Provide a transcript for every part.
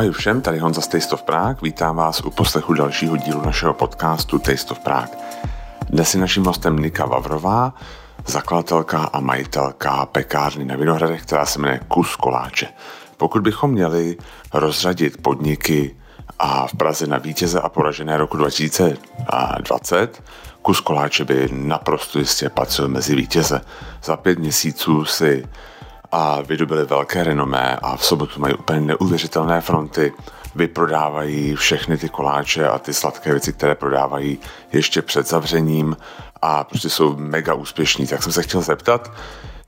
Ahoj všem, tady Honza z Taste of Prague. Vítám vás u poslechu dalšího dílu našeho podcastu Taste of Prague. Dnes je naším hostem Nika Vavrová, zakladatelka a majitelka pekárny na Vinohradech, která se jmenuje Kus Koláče. Pokud bychom měli rozřadit podniky a v Praze na vítěze a poražené roku 2020, kus koláče by naprosto jistě patřil mezi vítěze. Za pět měsíců si a vydobili velké renomé a v sobotu mají úplně neuvěřitelné fronty. Vyprodávají všechny ty koláče a ty sladké věci, které prodávají ještě před zavřením a prostě jsou mega úspěšní. Tak jsem se chtěl zeptat,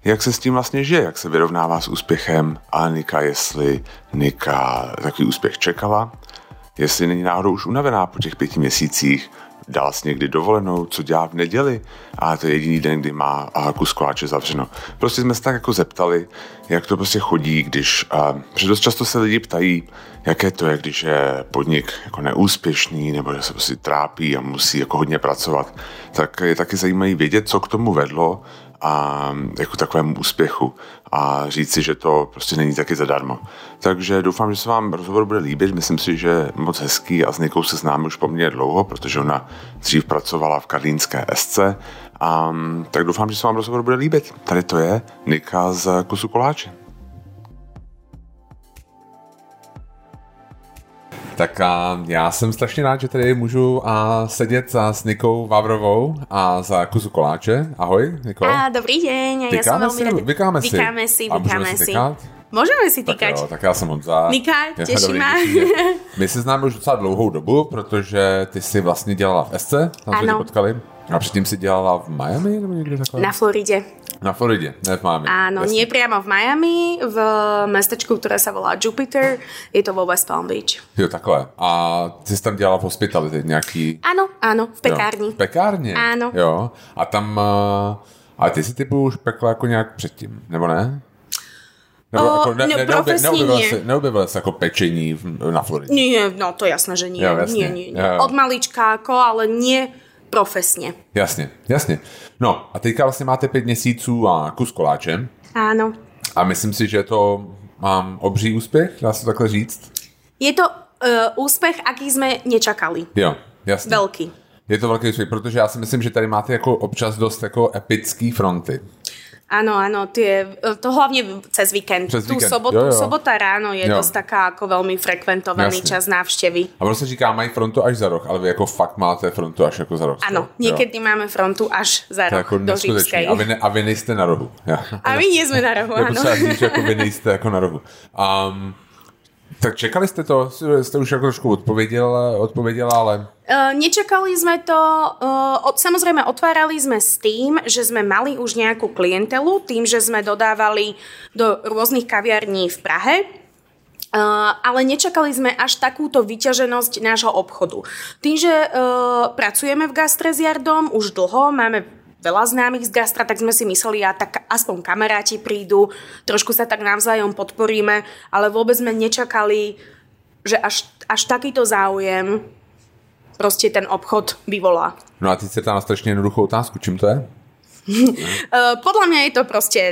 jak se s tím vlastně žije, jak se vyrovnává s úspěchem a Nika, jestli Nika takový úspěch čekala, jestli není náhodou už unavená po těch pěti měsících, dala si někdy dovolenou, co dělá v neděli a to je jediný den, kdy má kus koláče zavřeno. Prostě jsme se tak jako zeptali, jak to prostě chodí, když, že dost často se lidi ptají, jaké to je, když je podnik jako neúspěšný nebo že se prostě trápí a musí jako hodně pracovat, tak je taky zajímavé vědět, co k tomu vedlo a jako takovému úspěchu a říct si, že to prostě není taky zadarmo. Takže doufám, že se vám rozhovor bude líbit. Myslím si, že moc hezký a s Nikou se známe už poměrně dlouho, protože ona dřív pracovala v Karlínské SC. A, tak doufám, že se vám rozhovor bude líbit. Tady to je Nika z Kusu Koláče. Tak a já jsem strašně rád, že tady můžu a sedět za s Nikou Vavrovou a za kusu koláče. Ahoj, Niko. A, dobrý deň, ja som veľmi rád. Vykáme si. Vykáme si, vykáme si. si. Tykať? Môžeme si Tak, týkať. jo, tak já jsem Honza. Nika, těší dobrý, ma. My se známe už docela dlouhou dobu, protože ty jsi vlastně dělala v SC, tam jsme potkali. A předtým si dělala v Miami nebo někde takhle? Na Floride. Na Floridě, ne v Miami. Áno, Jasně. nie priamo v Miami, v mestečku, ktoré sa volá Jupiter. Je to vo West Palm Beach. Jo, takhle. A ty jsi tam dělala v hospitality, nějaký... Áno, áno, v pekárni. Jo. V pekárně? Áno. Jo. A tam... Uh, a ty si typu už pekla jako nějak předtím, nebo ne? Nebo O, jako no, neobje- profesně neobjevila nie. se, neobjevila se jako pečení na Floridě. Nie, no to jasné, že nie. Jo, jasne. nie, nie, nie. Jo. Od malička ako, ale nie profesne. Jasně, jasně. No a teďka vlastně máte pět měsíců a kus koláče. Áno. A myslím si, že to mám obří úspěch, dá se to takhle říct? Je to uh, úspech, aký sme nečakali. Jo, jasně. Veľký. Je to velký úspěch, protože já si myslím, že tady máte jako občas dost jako epický fronty. Áno, áno, tie, to hlavne cez víkend. Přes Tú víkend, sobotu, jo, jo. sobota ráno je Jo. dosť taká ako veľmi frekventovaný Jasne. čas návštevy. A ono se říká, mají frontu až za rok, ale vy jako fakt máte frontu až jako za rok. Áno, Jo. niekedy máme frontu až za jako do. Římskej. A vy, ne, a vy nejste na rohu. Ja. A my nie sme na rohu, áno. že jako vy nejste jako na rohu. Um, tak čekali jste to? Jste už jako trošku odpověděla, odpověděla ale Uh, nečakali sme to, uh, od, samozrejme otvárali sme s tým, že sme mali už nejakú klientelu, tým, že sme dodávali do rôznych kaviarní v Prahe, Uh, ale nečakali sme až takúto vyťaženosť nášho obchodu. Tým, že uh, pracujeme v gastre už dlho, máme veľa známych z gastra, tak sme si mysleli, a tak aspoň kamaráti prídu, trošku sa tak navzájom podporíme, ale vôbec sme nečakali, že až, až takýto záujem proste ten obchod vyvolá. No a teď se ptám na strašně jednoduchou otázku, čím to je? Uh, podľa mňa je to proste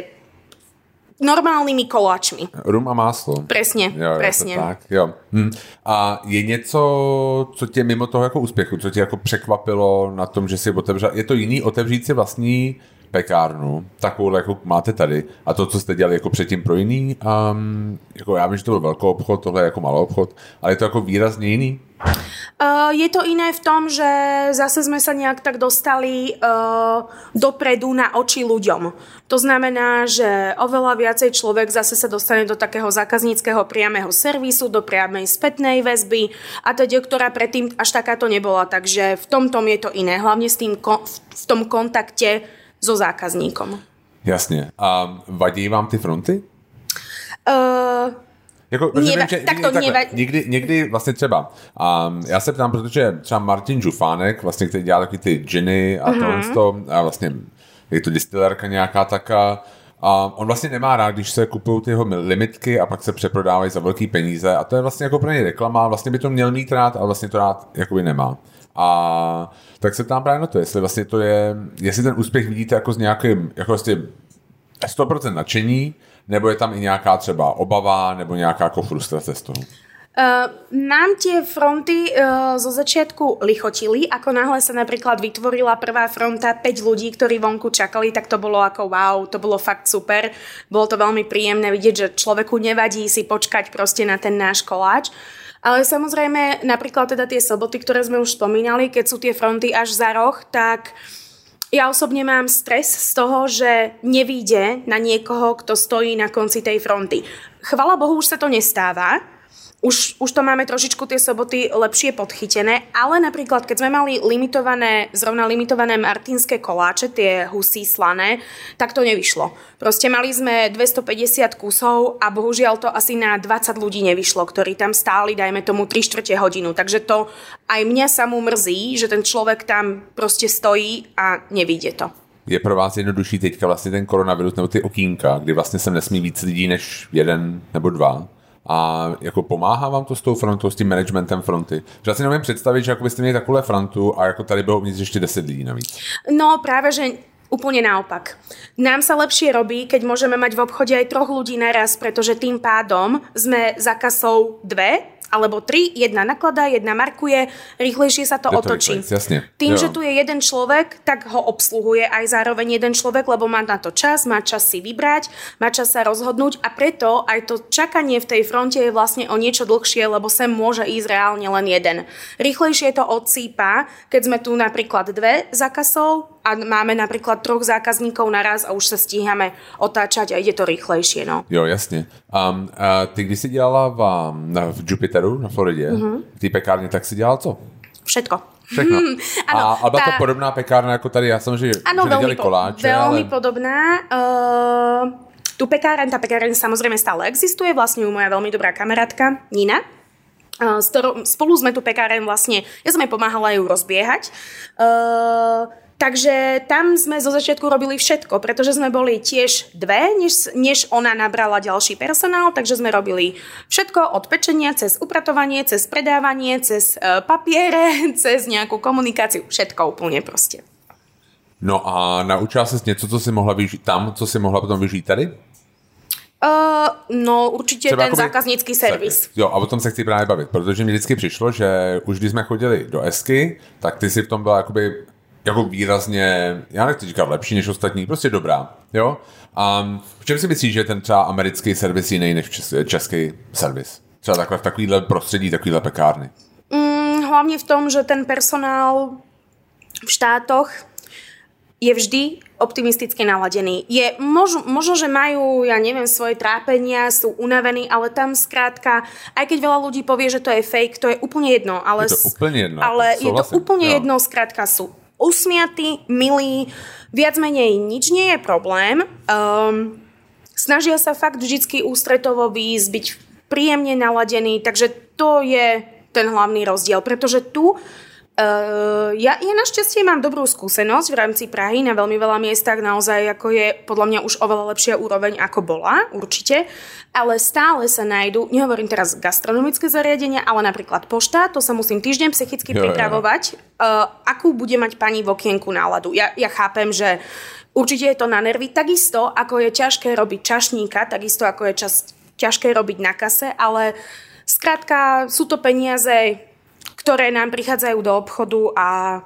normálnymi koláčmi. Rum a máslo. Presne, Jo, presne. Tak, jo. Hm. A je něco, co tě mimo toho jako úspěchu, co tě jako překvapilo na tom, že si otevřel, je to jiný otevřít si vlastní pekárnu, takovou, jako máte tady, a to, co jste dělali jako předtím pro jiný, um, jako já vím, že to byl velký obchod, tohle je jako malý obchod, ale je to jako výrazně jiný? Uh, je to iné v tom, že zase sme sa nejak tak dostali uh, dopredu na oči ľuďom. To znamená, že oveľa viacej človek zase sa dostane do takého zákazníckého priamého servisu, do priamej spätnej väzby a teda, ktorá predtým až takáto nebola. Takže v tomto je to iné, hlavne s tým v tom kontakte so zákazníkom. Jasně. A vadí vám ty fronty? Uh, Jako, Neva- že tak to neva- někdy, někdy vlastně třeba, um, já se ptám, protože třeba Martin Žufánek, vlastně, který dělá taky ty džiny a Mhm. tohle to, a vlastně je to distilérka nějaká taká, a on vlastně nemá rád, když se kupují ty jeho limitky a pak se přeprodávají za velký peníze a to je vlastně jako pro něj reklama, vlastně by to měl mít rád, ale vlastně to rád jakoby nemá. A tak se ptám právě na to, jestli vlastně to je, jestli ten úspěch vidíte jako s nějakým, jako vlastně 100% nadšení, nebo je tam i nějaká třeba obava, nebo nějaká jako frustrace z toho? Uh, nám tie fronty uh, zo začiatku lichotili, ako náhle sa napríklad vytvorila prvá fronta, 5 ľudí, ktorí vonku čakali, tak to bolo ako wow, to bolo fakt super. Bolo to veľmi príjemné vidieť, že človeku nevadí si počkať proste na ten náš koláč. Ale samozrejme, napríklad teda tie soboty, ktoré sme už spomínali, keď sú tie fronty až za roh, tak ja osobne mám stres z toho, že nevíde na niekoho, kto stojí na konci tej fronty. Chvala Bohu, už sa to nestáva, už, už to máme trošičku tie soboty lepšie podchytené, ale napríklad, keď sme mali limitované, zrovna limitované martinské koláče, tie husy slané, tak to nevyšlo. Proste mali sme 250 kusov a bohužiaľ to asi na 20 ľudí nevyšlo, ktorí tam stáli, dajme tomu 3 čtvrte hodinu. Takže to aj mňa samú mrzí, že ten človek tam proste stojí a nevidie to. Je pro vás jednodušší teďka vlastně ten koronavirus nebo ty okýnka, kdy vlastně sem nesmí víc lidí než jeden nebo dva? A jako pomáhá vám to s tou frontou, s tím managementem fronty? Že asi nevím představit, že byste měli takovou frontu a jako tady bylo uvnitř ještě 10 lidí navíc. No práve, že Úplne naopak. Nám sa lepšie robí, keď môžeme mať v obchode aj troch ľudí naraz, pretože tým pádom sme za kasou dve alebo tri, jedna nakladá, jedna markuje, rýchlejšie sa to, to otočí. Jasne. Tým, jo. že tu je jeden človek, tak ho obsluhuje aj zároveň jeden človek, lebo má na to čas, má čas si vybrať, má čas sa rozhodnúť a preto aj to čakanie v tej fronte je vlastne o niečo dlhšie, lebo sem môže ísť reálne len jeden. Rýchlejšie to odsýpa, keď sme tu napríklad dve za kasou, a máme napríklad troch zákazníkov naraz a už sa stíhame otáčať a ide to rýchlejšie. No. Jo, jasně. Um, a ty, když jsi dělala v, v Jupiteru na Floridě, mm-hmm. v té pekárně, tak si dělala co? Všetko. Všechno. Hmm, ano, a, a byla tá... to podobná pekárna jako tady, já jsem, že, ano, že veľmi, koláče. Veľmi ale... podobná. Uh, tu pekáreň, tá pekáreň samozrejme stále existuje, vlastne ju moja veľmi dobrá kamarátka Nina, uh, spolu sme tu pekáreň vlastne, ja som jej pomáhala ju rozbiehať. Uh, Takže tam sme zo začiatku robili všetko, pretože sme boli tiež dve, než, než ona nabrala ďalší personál, takže sme robili všetko od pečenia cez upratovanie, cez predávanie, cez uh, papiere, cez nejakú komunikáciu, všetko úplne proste. No a naučila se něco, co si mohla vyžít tam, co si mohla potom vyžít tady? Uh, no určitě Třeba ten zákaznický servis. Jo, a o tom se chci právě bavit, protože mi vždycky přišlo, že už když jsme chodili do Esky, tak ty si v tom byla jakoby jako výrazně, já nechci říkat lepší než ostatní, prostě dobrá, jo. A v čem si myslíš, že ten třeba americký servis jiný než český servis? Třeba takhle v takovýhle prostředí, takovýhle pekárny. Mm, hlavně v tom, že ten personál v štátoch je vždy optimisticky naladený. Je, možno, možno, že majú, ja neviem, svoje trápenia, sú unavení, ale tam skrátka, aj keď veľa ľudí povie, že to je fake, to je úplne jedno. Ale, je to úplne jedno. Ale je to úplne jo. jedno, skrátka sú usmiatí, milí, viac menej nič nie je problém. Um, snažia sa fakt vždy ústretovo výjsť, byť príjemne naladený, takže to je ten hlavný rozdiel, pretože tu Uh, ja, ja našťastie mám dobrú skúsenosť v rámci Prahy na veľmi veľa miestach, naozaj ako je podľa mňa už oveľa lepšia úroveň ako bola, určite, ale stále sa nájdu, nehovorím teraz gastronomické zariadenia, ale napríklad pošta, to sa musím týždeň psychicky jo, pripravovať, jo. Uh, akú bude mať pani v okienku náladu. Ja, ja chápem, že určite je to na nervy, takisto ako je ťažké robiť čašníka, takisto ako je čas, ťažké robiť na kase, ale skrátka sú to peniaze, ktoré nám prichádzajú do obchodu a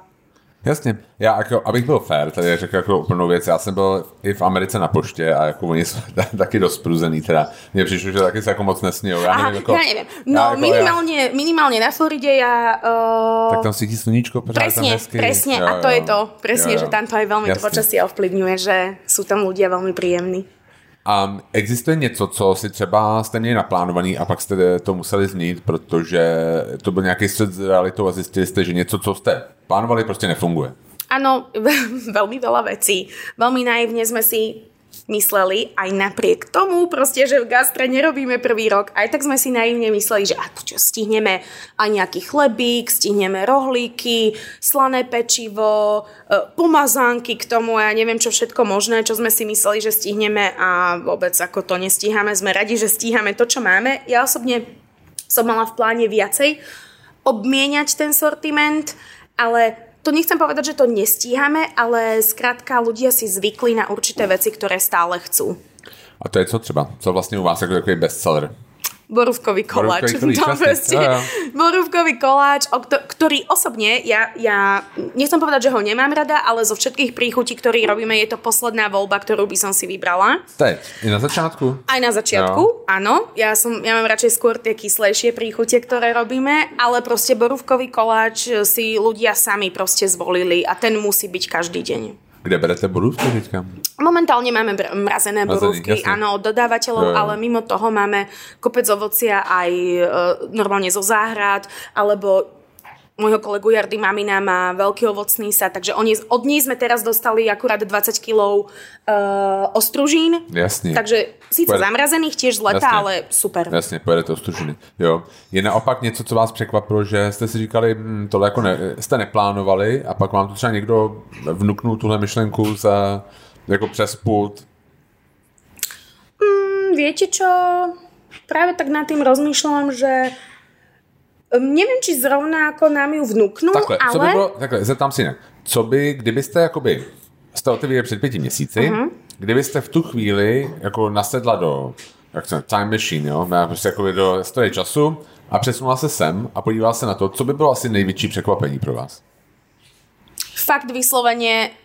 Jasně. Já jako, abych byl fair, tady řekl jako úplnou věc, já jsem byl i v Americe na poště a jako oni jsou taky dost pruzený, teda mně přišlo, že taky se jako moc nesmějou. Já Aha, nevím, jako, já nevím. No já, jako, minimálně, já... minimálně na Floridě já... Uh... Tak tam svítí sluníčko, pořád presne, tam hezky. Presne, jo, a to jo. je to. Presne, jo, jo. že tam to aj veľmi Jasne. to počasie ovplyvňuje, že sú tam ľudia veľmi príjemní. A existuje něco, co si třeba jste měli naplánovaný a pak jste to museli změnit, protože to byl nějaký střed s realitou a zjistili jste, že něco, co jste plánovali, prostě nefunguje? Áno, veľmi veľa vecí. Veľmi naivne sme si mysleli, aj napriek tomu, proste, že v gastre nerobíme prvý rok, aj tak sme si naivne mysleli, že a čo, stihneme aj nejaký chlebík, stihneme rohlíky, slané pečivo, e, pomazánky k tomu, ja neviem čo všetko možné, čo sme si mysleli, že stihneme a vôbec ako to nestíhame, sme radi, že stíhame to, čo máme. Ja osobne som mala v pláne viacej obmieniať ten sortiment, ale to nechcem povedať, že to nestíhame, ale zkrátka ľudia si zvykli na určité veci, ktoré stále chcú. A to je co třeba? Co vlastně u vás jako takový bestseller? Borúvkový koláč. Borúvkový koláč, proste. Jo, jo. borúvkový koláč, o kto- ktorý osobne, ja, ja nechcem povedať, že ho nemám rada, ale zo všetkých príchutí, ktorý robíme, je to posledná voľba, ktorú by som si vybrala. Teď, i na začátku. Aj na začiatku, No. áno. Ja, som, ja mám radšej skôr tie kyslejšie príchute, ktoré robíme, ale proste borúvkový koláč si ľudia sami proste zvolili a ten musí byť každý deň. Kde berete borůvky teďka? Momentálne máme br- mrazené Mrazený, borúvky, áno, od dodávateľov, Jo, jo. ale mimo toho máme kopec ovocia aj e, normálne zo záhrad, alebo môjho kolegu Jardy Mamina má veľký ovocný sad, takže oni, od nej sme teraz dostali akurát 20 kg uh, ostružín. Jasne. Takže síce Pojede- zamrazených tiež z leta, Jasne. ale super. Jasně, pojedete ostružiny. Jo. Je naopak něco, co vás překvapilo, že jste si říkali, hm, tohle jako ne, jste neplánovali a pak vám to třeba někdo vnuknul tuhle myšlenku za, jako přes pult. Hm, Viete čo? Práve tak nad tým rozmýšľam, že neviem, či zrovna ako nám ju vnúknú, Takhle, ale... co by bylo, takhle, zeptám si jinak. Co by, kdybyste jakoby, jste otevřeli před pěti měsíci, uh-huh. kdybyste v tu chvíli jako nasedla do, jak se time machine, jo, prostě jakoby do stroje času a přesunula se sem a podívala se na to, co by bylo asi největší překvapení pro vás? fakt vyslovene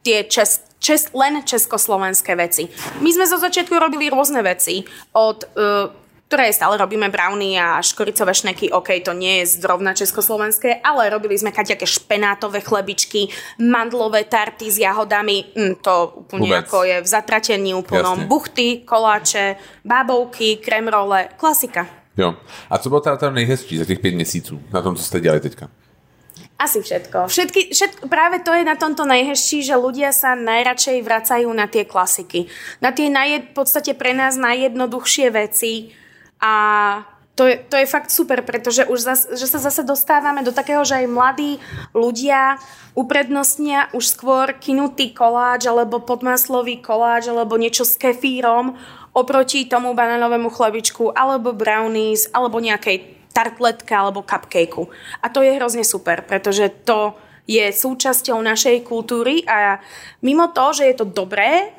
tie čes, čes, len československé veci. My sme zo začiatku robili rôzne veci, od, uh, ktoré stále robíme brownie a škoricové šneky, ok, to nie je zrovna československé, ale robili sme kaťaké špenátové chlebičky, mandlové tarty s jahodami, mm, to úplne Vôbec. ako je v zatratení úplnom. Jasne. Buchty, koláče, bábovky, kremrole, klasika. Jo. A co bylo teda to nejhezčí za těch pět měsíců na tom, co jste dělali teďka? Asi všetko. Všetky, všetko. Práve to je na tomto najhezčí, že ľudia sa najradšej vracajú na tie klasiky. Na tie najed, v podstate pre nás najjednoduchšie veci a to je, to je fakt super, pretože už zas, že sa zase dostávame do takého, že aj mladí ľudia uprednostnia už skôr kinutý koláč alebo podmaslový koláč alebo niečo s kefírom oproti tomu banánovému chlebičku alebo brownies alebo nejakej tartletka alebo cupcakeu. A to je hrozne super, pretože to je súčasťou našej kultúry a mimo to, že je to dobré,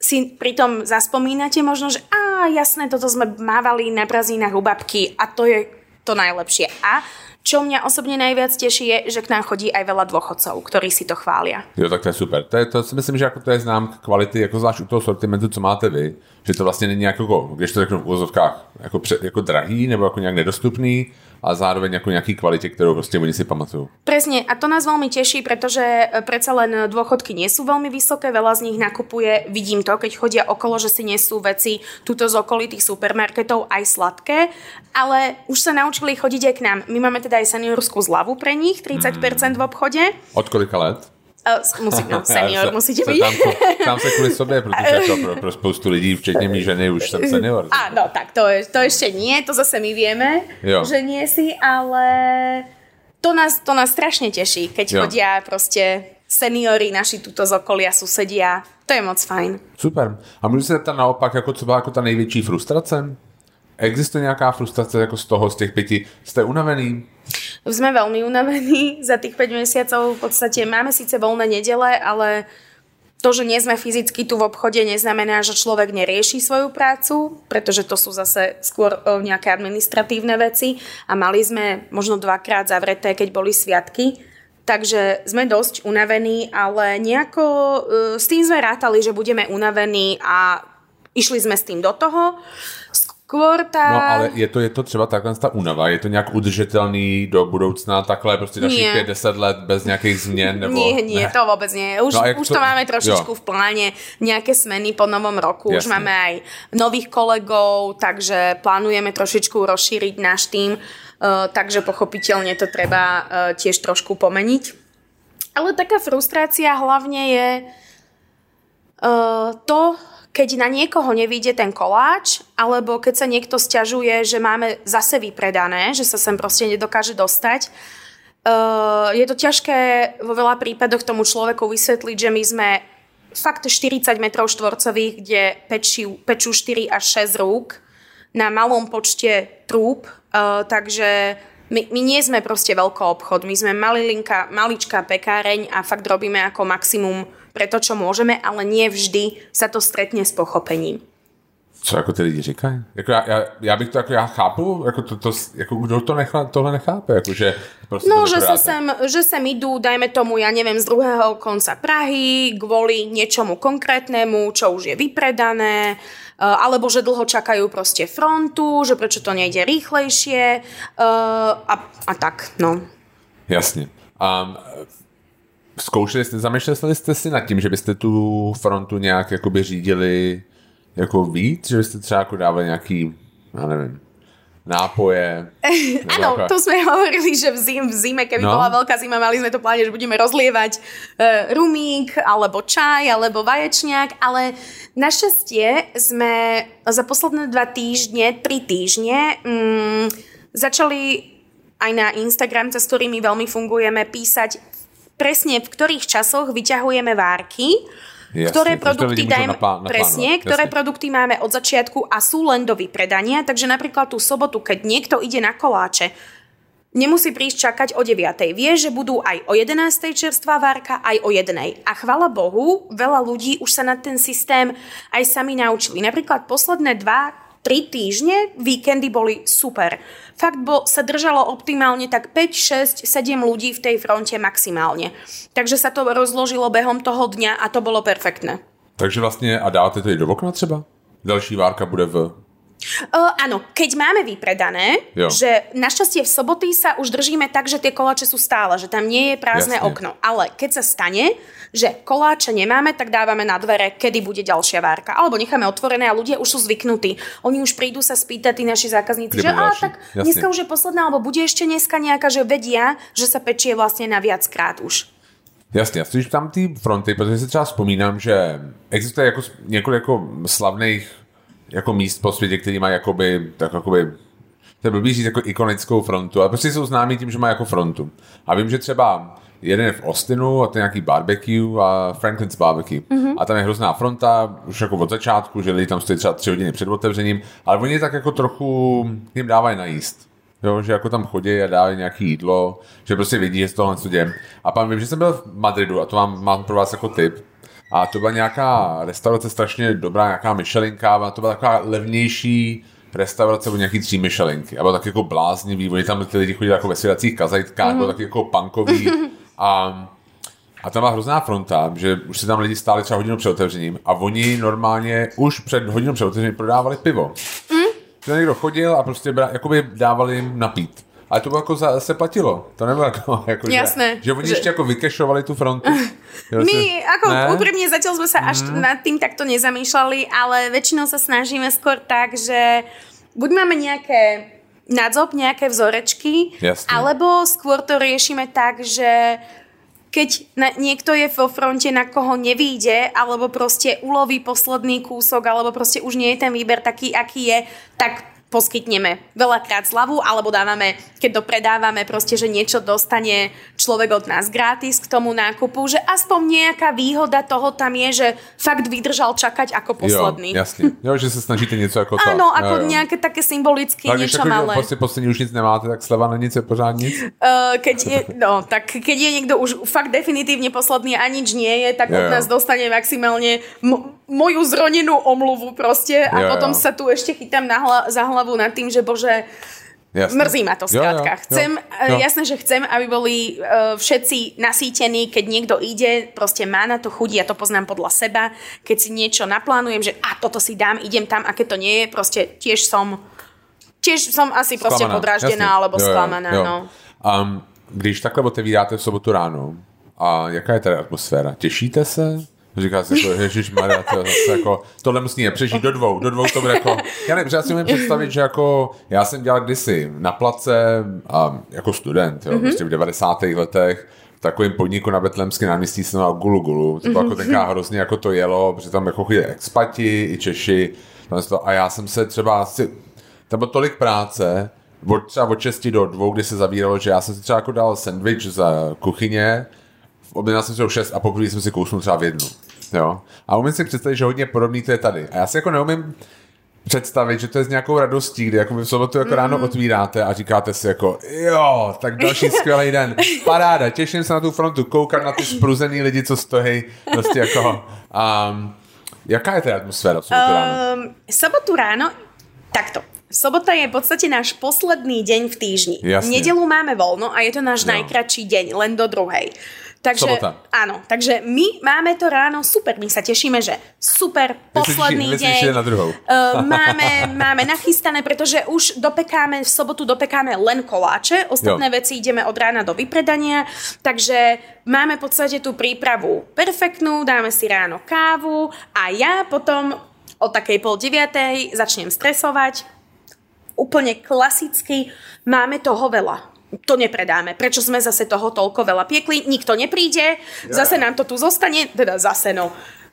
si pritom zaspomínate možno, že á, jasné, toto sme mávali na prázdninách u babky a to je to najlepšie. A čo mňa osobne najviac teší je, že k nám chodí aj veľa dôchodcov, ktorí si to chvália. Jo, tak to je super. To, je, to si myslím, že jako to je známka kvality, jako zvlášť u toho sortimentu, co máte vy, že to vlastně není jako, když to řeknu v úvozovkách, jako, pře, jako drahý nebo jako nějak nedostupný, a zároveň jako nějaký kvalitě, kterou prostě oni si pamatujú. Presne, a to nás veľmi teší, pretože e, predsa len dôchodky nie sú veľmi vysoké, veľa z nich nakupuje, vidím to, keď chodia okolo, že si nesú veci tuto z okolitých supermarketov aj sladké, ale už sa naučili chodiť aj k nám. My máme teda aj seniorskú zľavu pre nich, 30% v obchode. Od kolika let? Uh, musí, no, senior Já musíte byť. Tam, tam se kvůli sobě, protože to pro, pro spoustu lidí, včetně mý ženy, už jsem senior. Áno, tak to, je, to ešte nie, to zase my vieme, Jo. že nie si, ale to nás, to nás strašne teší, keď Jo. chodia proste seniori naši tuto z okolia, susedia. To je moc fajn. Super. A můžu se zeptat naopak, jako co byla jako ta největší frustrace? Existuje nějaká frustrace jako z toho, z těch pěti? Jste unavený? Sme veľmi unavení za tých 5 mesiacov. V podstate máme síce voľné nedele, ale to, že nie sme fyzicky tu v obchode, neznamená, že človek nerieši svoju prácu, pretože to sú zase skôr o, nejaké administratívne veci a mali sme možno dvakrát zavreté, keď boli sviatky. Takže sme dosť unavení, ale nejako e, s tým sme rátali, že budeme unavení a išli sme s tým do toho. Skôr tá... No ale je to, je to třeba takhle ta únava, je to nějak udržitelný do budoucna, takhle prostě dalších Nie. 5-10 let bez nějakých změn? Nebo... Nie, nie, Ne. to vôbec nie. Už, No už to- to, máme trošičku jo. v pláne, nejaké smeny po novom roku. Už Jasne. máme aj nových kolegov, takže plánujeme trošičku rozšíriť náš tým, uh, takže pochopiteľne to treba uh, tiež trošku pomeniť. Ale taká frustrácia hlavne je uh, to, keď na niekoho nevíde ten koláč, alebo keď sa niekto stiažuje, že máme zase vypredané, že sa sem proste nedokáže dostať. Uh, je to ťažké vo veľa prípadoch tomu človeku vysvetliť, že my sme fakt 40 metrov štvorcových, kde pečú, pečú 4 až 6 rúk na malom počte trúb, uh, takže my, my nie sme proste veľký obchod, my sme malilinka, maličká pekáreň a fakt robíme ako maximum pre to, čo môžeme, ale nie vždy sa to stretne s pochopením. Co jako ty lidi říkají? Jako já, já, já, bych to jako já chápu, jako, to, to, jako kdo to nechá, tohle nechápe, jako že prostě No, že sa, sem, že sem idú, dajme tomu, ja neviem, z druhého konca Prahy kvôli niečomu konkrétnemu, čo už je vypredané, eh, alebo že dlho čakajú proste frontu, že prečo to nejde rýchlejšie uh, a, a tak, no. Jasně. Um, zkoušeli jste, zamýšleli jste si nad tím, že byste tu frontu nějak jakoby řídili jako víc, že byste třeba jako dávali nějaký, já nevím, nápoje. Áno, to sme hovorili, že v, zim, v zime, keby no. bola veľká zima, mali sme to pláne, že budeme rozlievať uh, rumík, alebo čaj, alebo vaječňák, ale našťastie sme za posledné dva týždne, tri týždne um, začali aj na Instagram, cez ktorými veľmi fungujeme, písať presne v ktorých časoch vyťahujeme várky, Jasne, ktoré produkty dajme, naplá, presne, jasne. ktoré produkty máme od začiatku a sú len do vypredania, takže napríklad tú sobotu, keď niekto ide na koláče, nemusí prísť čakať o 9. Vie, že budú aj o 11. čerstvá várka, aj o 1. A chvala Bohu, veľa ľudí už sa na ten systém aj sami naučili. Napríklad posledné dva tri týždne, víkendy boli super. Fakt bo sa držalo optimálne tak 5, 6, 7 ľudí v tej fronte maximálne. Takže sa to rozložilo behom toho dňa a to bolo perfektné. Takže vlastne, a dáte to i do okna třeba? Další várka bude v Uh, áno, keď máme vypredané, jo. že našťastie v soboty sa už držíme tak, že tie koláče sú stále, že tam nie je prázdne Jasne. okno. Ale keď sa stane, že koláče nemáme, tak dávame na dvere, kedy bude ďalšia várka. Alebo necháme otvorené a ľudia už sú zvyknutí. Oni už prídu sa spýtať, tí naši zákazníci, Kedy že a tak Jasne. dneska už je posledná, alebo bude ešte dneska nejaká, že vedia, že sa pečie vlastne na viackrát už. Jasně, já stojíš tam ty fronty, protože si třeba vzpomínám, že existuje jako několik jako slavných jako míst po světě, který mají jakoby, tak jakoby, to je blbý říct jako ikonickou frontu, ale prostě jsou známí tím, že mají jako frontu. A vím, že třeba jeden je v Austinu a to je nějaký barbecue a Franklin's barbecue. Mm-hmm. A tam je hrozná fronta, už jako od začátku, že lidi tam stojí třeba tři hodiny před otevřením, ale oni tak jako trochu jim dávají najíst. Jo, že jako tam chodí a dávají nějaký jídlo, že prostě vidí, že z tohle co děje. A pan vím, že jsem byl v Madridu a to mám, mám pro vás jako tip. A to byla nějaká restaurace strašně dobrá, nějaká myšelinka, to byla taková levnější restaurace o nějaký tři myšelinky. A bylo tak jako bláznivý, oni tam ty lidi chodili jako ve svědacích kazajtkách, mm. bylo tak jako punkový. A, a tam byla hrozná fronta, že už se tam lidi stáli třeba hodinu před otevřením a oni normálně už před hodinou před otevřením prodávali pivo. Mm. Že někdo chodil a prostě bra, jakoby dávali jim napít. Ale to bylo jako za, se platilo. To nebylo jako, jako Jasné. Že, že oni že... ještě jako vykešovali tu frontu. My ako ne? úprimne zatiaľ sme sa až mm. nad tým takto nezamýšľali, ale väčšinou sa snažíme skôr tak, že buď máme nejaké nadzop, nejaké vzorečky, Jasne. alebo skôr to riešime tak, že keď na, niekto je vo fronte, na koho nevíde, alebo proste uloví posledný kúsok, alebo proste už nie je ten výber taký, aký je, tak poskytneme veľakrát zľavu, alebo dávame, keď to predávame, proste, že niečo dostane človek od nás gratis k tomu nákupu, že aspoň nejaká výhoda toho tam je, že fakt vydržal čakať ako posledný. Jo, jasne. Jo, že sa snažíte niečo ako to. Áno, ako jo, jo. nejaké také symbolické, tak, niečo ako, malé. Proste poslední už nic nemáte, tak sleva na nic je pořád nic? Uh, keď je, no, tak keď je niekto už fakt definitívne posledný a nič nie je, tak jo, od nás dostane maximálne m- moju zronenú omluvu proste a jo, potom jo. sa tu ešte chytám na hla- za hlavu hlavu nad tým, že bože, Jasne. Mrzí ma to skrátka. Jo, jo, chcem, jo. Jasné, že chcem, aby boli uh, všetci nasýtení, keď niekto ide, proste má na to chudí, ja to poznám podľa seba. Keď si niečo naplánujem, že a toto si dám, idem tam a keď to nie je, proste tiež som tiež som asi proste sklamaná. podráždená Jasne. alebo jo, sklamaná. Jo. No. Um, když takhle otevíráte v sobotu ráno, a jaká je tady atmosféra? Těšíte se? Říká si jako, Ježíš Maria, to zase jako, tohle musí přežít do dvou, do dvou to bude jako, já nevím, já si můžu představit, že jako, já jsem dělal kdysi na place a jako student, jo, mm-hmm. prostě v 90. letech, v takovém podniku na Betlemském náměstí jsem měl Gulu Gulu, to bylo mm-hmm. jako tenká hrozně jako to jelo, protože tam jako chodili expati i Češi, a já jsem se třeba asi, tam bylo tolik práce, od, třeba od 6 do 2, kdy se zavíralo, že já jsem si třeba jako dal sandwich za kuchyně, objednal jsem si ho šest a poprvé jsem si kousnul třeba v jednu. Jo? A umím si představit, že hodně podobný to je tady. A já si jako neumím představit, že to je s nějakou radostí, kdy jako v sobotu jako mm. ráno otvíráte a říkáte si jako jo, tak další skvělý den, paráda, těším se na tu frontu, koukat na ty spruzený lidi, co stojí, prostě jako um, Jaká je tá atmosféra v sobotu ráno? Um, sobotu ráno, takto. Sobota je v podstate náš posledný deň v týždni. Jasne. Nedelu máme voľno a je to náš Jo. najkračší deň, len do druhej. Takže, Sobota. áno, takže my máme to ráno super, my sa tešíme, že super, posledný ste deň. na druhou. Uh, máme, máme nachystané, pretože už dopekáme, v sobotu dopekáme len koláče, ostatné Jo. veci ideme od rána do vypredania, takže máme v podstate tú prípravu perfektnú, dáme si ráno kávu a ja potom o takej pol deviatej začnem stresovať, úplne klasicky, máme toho veľa. To nepredáme. Prečo sme zase toho toľko veľa piekli? Nikto nepríde, zase nám to tu zostane, teda zase no.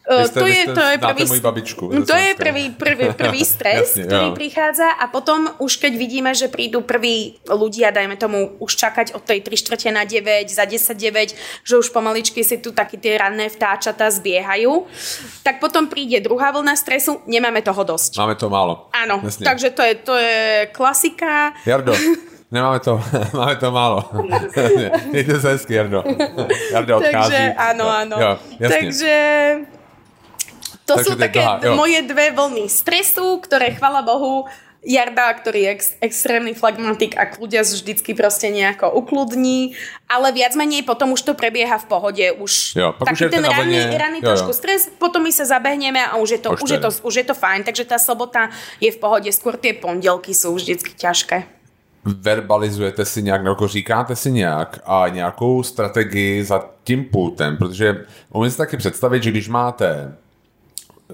Uh, ste- to, je, ste- to je prvý, babičku to je prvý, prvý, prvý stres, Jasne, ktorý jo. prichádza a potom už keď vidíme, že prídu prví ľudia, dajme tomu už čakať od tej 3 čtvrte na 9, za 10 9, že už pomaličky si tu takí tie ranné vtáčata zbiehajú, tak potom príde druhá vlna stresu, nemáme toho dosť. Máme to málo. Áno, Jasne. takže to je, to je klasika. Jardo, nemáme to, máme to málo. Mějte se hezky, Jardo. Jardo odchází. Takže áno, áno. Jo, jasne. Takže to Takže sú to je také dlhá, moje dve vlny stresu, ktoré, chvala Bohu, Jarda, ktorý je ex, extrémny flagmatik a kľudia vždycky proste nejako ukludní, ale viac menej potom už to prebieha v pohode. Už Jo, už taký je ten ranný, ranný jo, jo. trošku stres, potom my sa zabehneme a už je, to, Už už, to je to, je. už je to fajn. Takže tá sobota je v pohode. Skôr tie pondelky sú vždycky ťažké. Verbalizujete si nějak, nebo říkáte si nějak a nějakou strategii za tím pultem, protože umím si taky představit, že když máte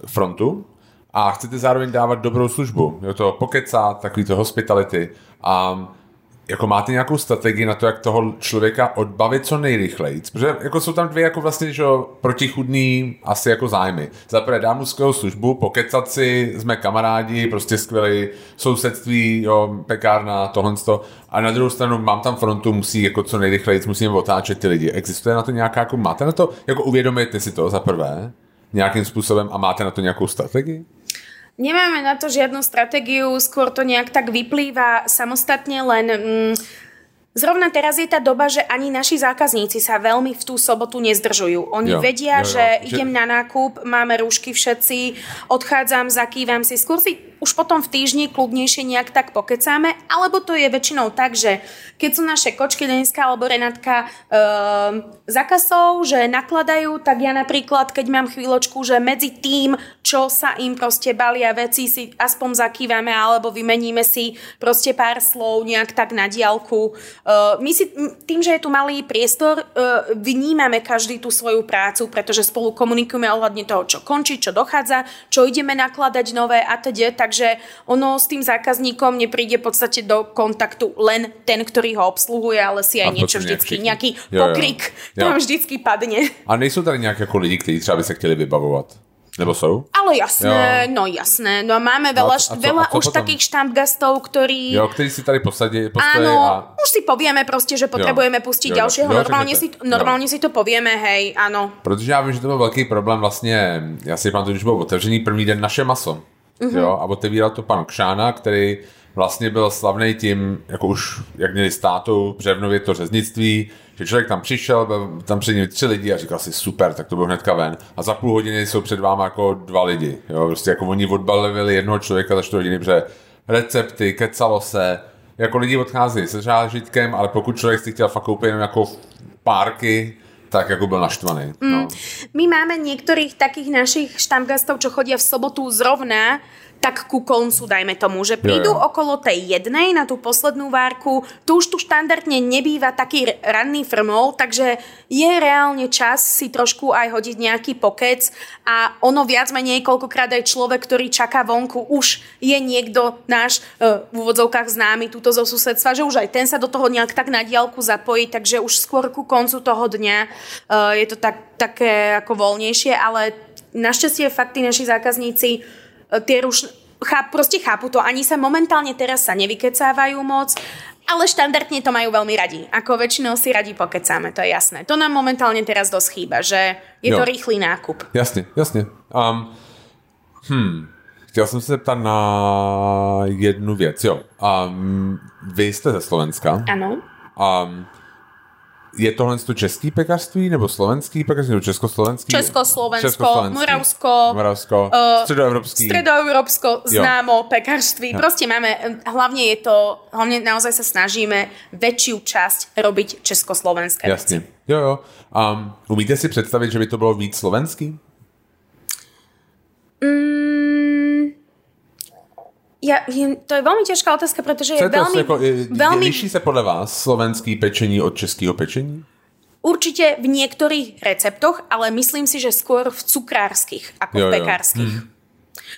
frontu a chcete zároveň dávat dobrou službu, je to pokecat, takový to hospitality a jako máte nějakou strategii na to, jak toho člověka odbavit co nejrychleji, protože jako jsou tam dvě jako vlastně že protichudný asi jako zájmy. Za prvé dám mu skvělou službu, pokecat si, jsme kamarádi, prostě skvělý sousedství, jo, pekárna, tohle to. A na druhou stranu mám tam frontu, musí jako co nejrychleji, musíme otáčet ty lidi. Existuje na to nějaká, jako máte na to, jako uvědomujete si to za prvé, nějakým způsobem a máte na to nějakou strategii? Nemáme na to žiadnu stratégiu, skôr to nejak tak vyplýva samostatne, len mm, zrovna teraz je tá doba, že ani naši zákazníci sa veľmi v tú sobotu nezdržujú. Oni Jo, vedia, jo, jo. že Že- idem na nákup, máme rúšky všetci, odchádzam, zakývam si, skôr si už potom v týždni kľudnejšie nejak tak pokecáme, alebo to je väčšinou tak, že keď sú naše kočky Deniska alebo Renatka um, za kasou, že nakladajú, tak ja napríklad, keď mám chvíľočku, že medzi tým, čo sa im proste balia veci, si aspoň zakývame alebo vymeníme si proste pár slov nejak tak na diálku. Uh, my si tým, že je tu malý priestor, uh, vnímame každý tú svoju prácu, pretože spolu komunikujeme ohľadne toho, čo končí, čo dochádza, čo ideme nakladať nové a teda, ono s tým zákazníkom nepríde v podstate do kontaktu len ten, ktorý ho obsluhuje, ale si aj A niečo vždycky, nejaký Jo, jo. pokrik Jo. tam vždycky padne. A nejsou tady nějak jako lidi, kteří třeba by se chtěli vybavovat? Nebo jsou? Ale jasné, Jo. no jasné. No a máme veľa, a co- a co veľa už potom? takých štampgastov, ktorí... Jo, kteří si tady posadí, Áno, a... už si povieme proste, že potrebujeme pustiť Jo, jo. ďalšieho. Jo, normálne, si, normálne si to povieme, hej, áno. Protože já vím, že to byl velký problém vlastně, já si pamatuju, když byl otevřený první den naše maso. Mhm. Mm-hmm. Jo, a otevíral to pan Kšána, který vlastně byl slavný tím, jako už, jak měli státu, Břevnově to řeznictví, že člověk tam přišel, byl tam před ním tři lidi a říkal si super, tak to byl hnedka ven. A za půl hodiny jsou před váma jako dva lidi. Jo, prostě jako oni odbalili jednoho člověka za čtyři hodiny, protože recepty, kecalo se, jako lidi odchází se žážitkem, ale pokud člověk si chtěl fakt koupit jenom jako párky, tak jako byl naštvaný. No. My máme niektorých takých našich štampgastov, čo chodia v sobotu zrovna tak ku koncu, dajme tomu, že prídu Jo, jo. okolo tej jednej na tú poslednú várku, tu už tu štandardne nebýva taký ranný frmol, takže je reálne čas si trošku aj hodiť nejaký pokec a ono viac menej koľkokrát aj človek, ktorý čaká vonku, už je niekto náš e, v úvodzovkách známy túto zo susedstva, že už aj ten sa do toho nejak tak na diálku zapojí, takže už skôr ku koncu toho dňa e, je to tak, také ako voľnejšie, ale našťastie fakt tí naši zákazníci tie ruš... Cháp, proste chápu to, ani sa momentálne teraz sa nevykecávajú moc, ale štandardne to majú veľmi radi. Ako väčšinou si radi pokecáme, to je jasné. To nám momentálne teraz dosť chýba, že je Jo. to rýchly nákup. Jasně, jasně. Um, hm, chtěl jsem se zeptat na jednu věc, jo. Um, vy jste ze Slovenska. Áno. Um, je tohle to český pekařství nebo slovenský pekařství nebo československý? Československo, Československý. Moravsko, Moravsko uh, středoevropský. Středoevropsko, známo, pekařství. Jo. Prostě máme, hlavně je to, hlavně naozaj se snažíme väčšiu časť robiť československé Jasně. Věci. Jo, jo. Um, umíte si představit, že by to bylo víc slovenský? Mm, ja, to je veľmi ťažká otázka, pretože je veľmi... Jako, je, veľmi... Liší sa podľa vás slovenský pečení od českého pečení? Určite v niektorých receptoch, ale myslím si, že skôr v cukrárskych ako jo, v pekárskych. Hmm.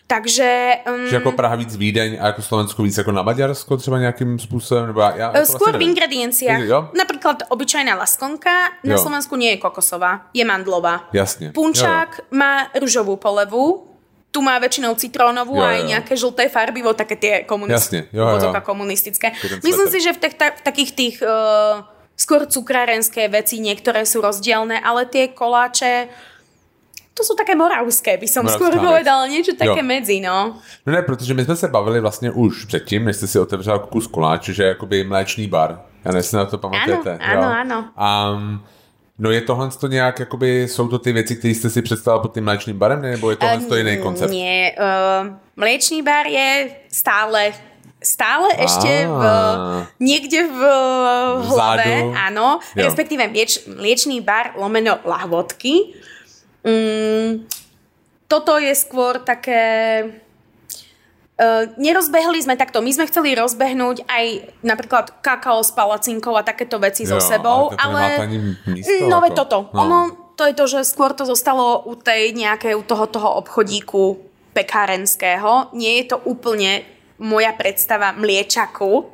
Takže... Um, že jako Praha víc Vídeň a jako Slovensko víc jako na Maďarsko třeba nějakým způsobem? Nebo já, já skôr vlastně v ingredienciách. Jo? Napríklad obyčajná laskonka na jo. Slovensku nie je kokosová, je mandlová. Jasne. Punčák jo, jo. má ružovú polevu, tu má väčšinou citrónovú a aj nejaké žlté farbivo, také tie komunistické, komunistické. Myslím si, že v, tých, v takých tých uh, skôr cukrárenské veci niektoré sú rozdielne, ale tie koláče to jsou také moravské, by som Moravská skôr povedal, niečo také jo. medzi, no. No ne, protože my jsme se bavili vlastně už předtím, než jste si otevřel kus koláče, že jakoby mléčný bar. Já nevím, na to pamatujete. Ano, ano, ano. Um, No je tohle to nějak, jakoby, jsou to ty věci, které jste si představil pod tím mléčným barem, nebo je tohle to jiný koncept? Nie, uh, mléčný bar je stále stále ah. ešte v, niekde v hlave, Vzadu. áno, jo. respektíve mieč, mliečný bar lomeno lahvodky. Mm, toto je skôr také Uh, nerozbehli sme takto, my sme chceli rozbehnúť aj napríklad kakao s palacinkou a takéto veci jo, so sebou, ale, ale no veď toto, no. ono, to je to, že skôr to zostalo u tej nejakej, u toho, toho obchodíku pekárenského, nie je to úplne moja predstava mliečaku,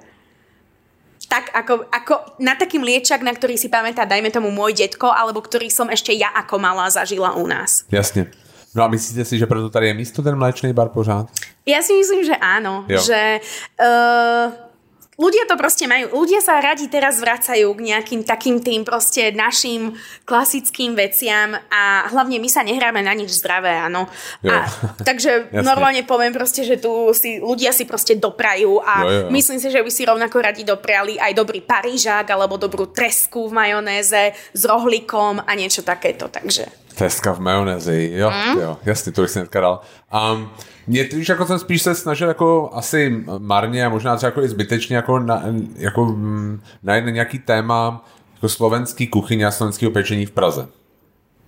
tak ako, ako na taký mliečak, na ktorý si pamätá, dajme tomu môj detko, alebo ktorý som ešte ja ako malá zažila u nás. Jasne. No a myslíte si, že proto tady je místo ten mléčný bar pořád? Ja si myslím, že áno. Jo. Že uh, ľudia to proste majú. Ľudia sa radi teraz vracajú k nejakým takým tým proste našim klasickým veciam a hlavne my sa nehráme na nič zdravé, áno. A, takže normálne poviem proste, že tu si, ľudia si proste doprajú a jo, jo. myslím si, že by si rovnako radi dopriali aj dobrý parížák alebo dobrú tresku v majonéze s rohlíkom a niečo takéto, takže... Teska v majonézi, jo, mm. jo, jasně, to bych si hnedka dal. Um, mě víš, jako jsem spíš se snažil jako asi marně a možná třeba jako i zbytečně jako na, jako mm, najít nějaký téma jako slovenský kuchyně a slovenského pečení v Praze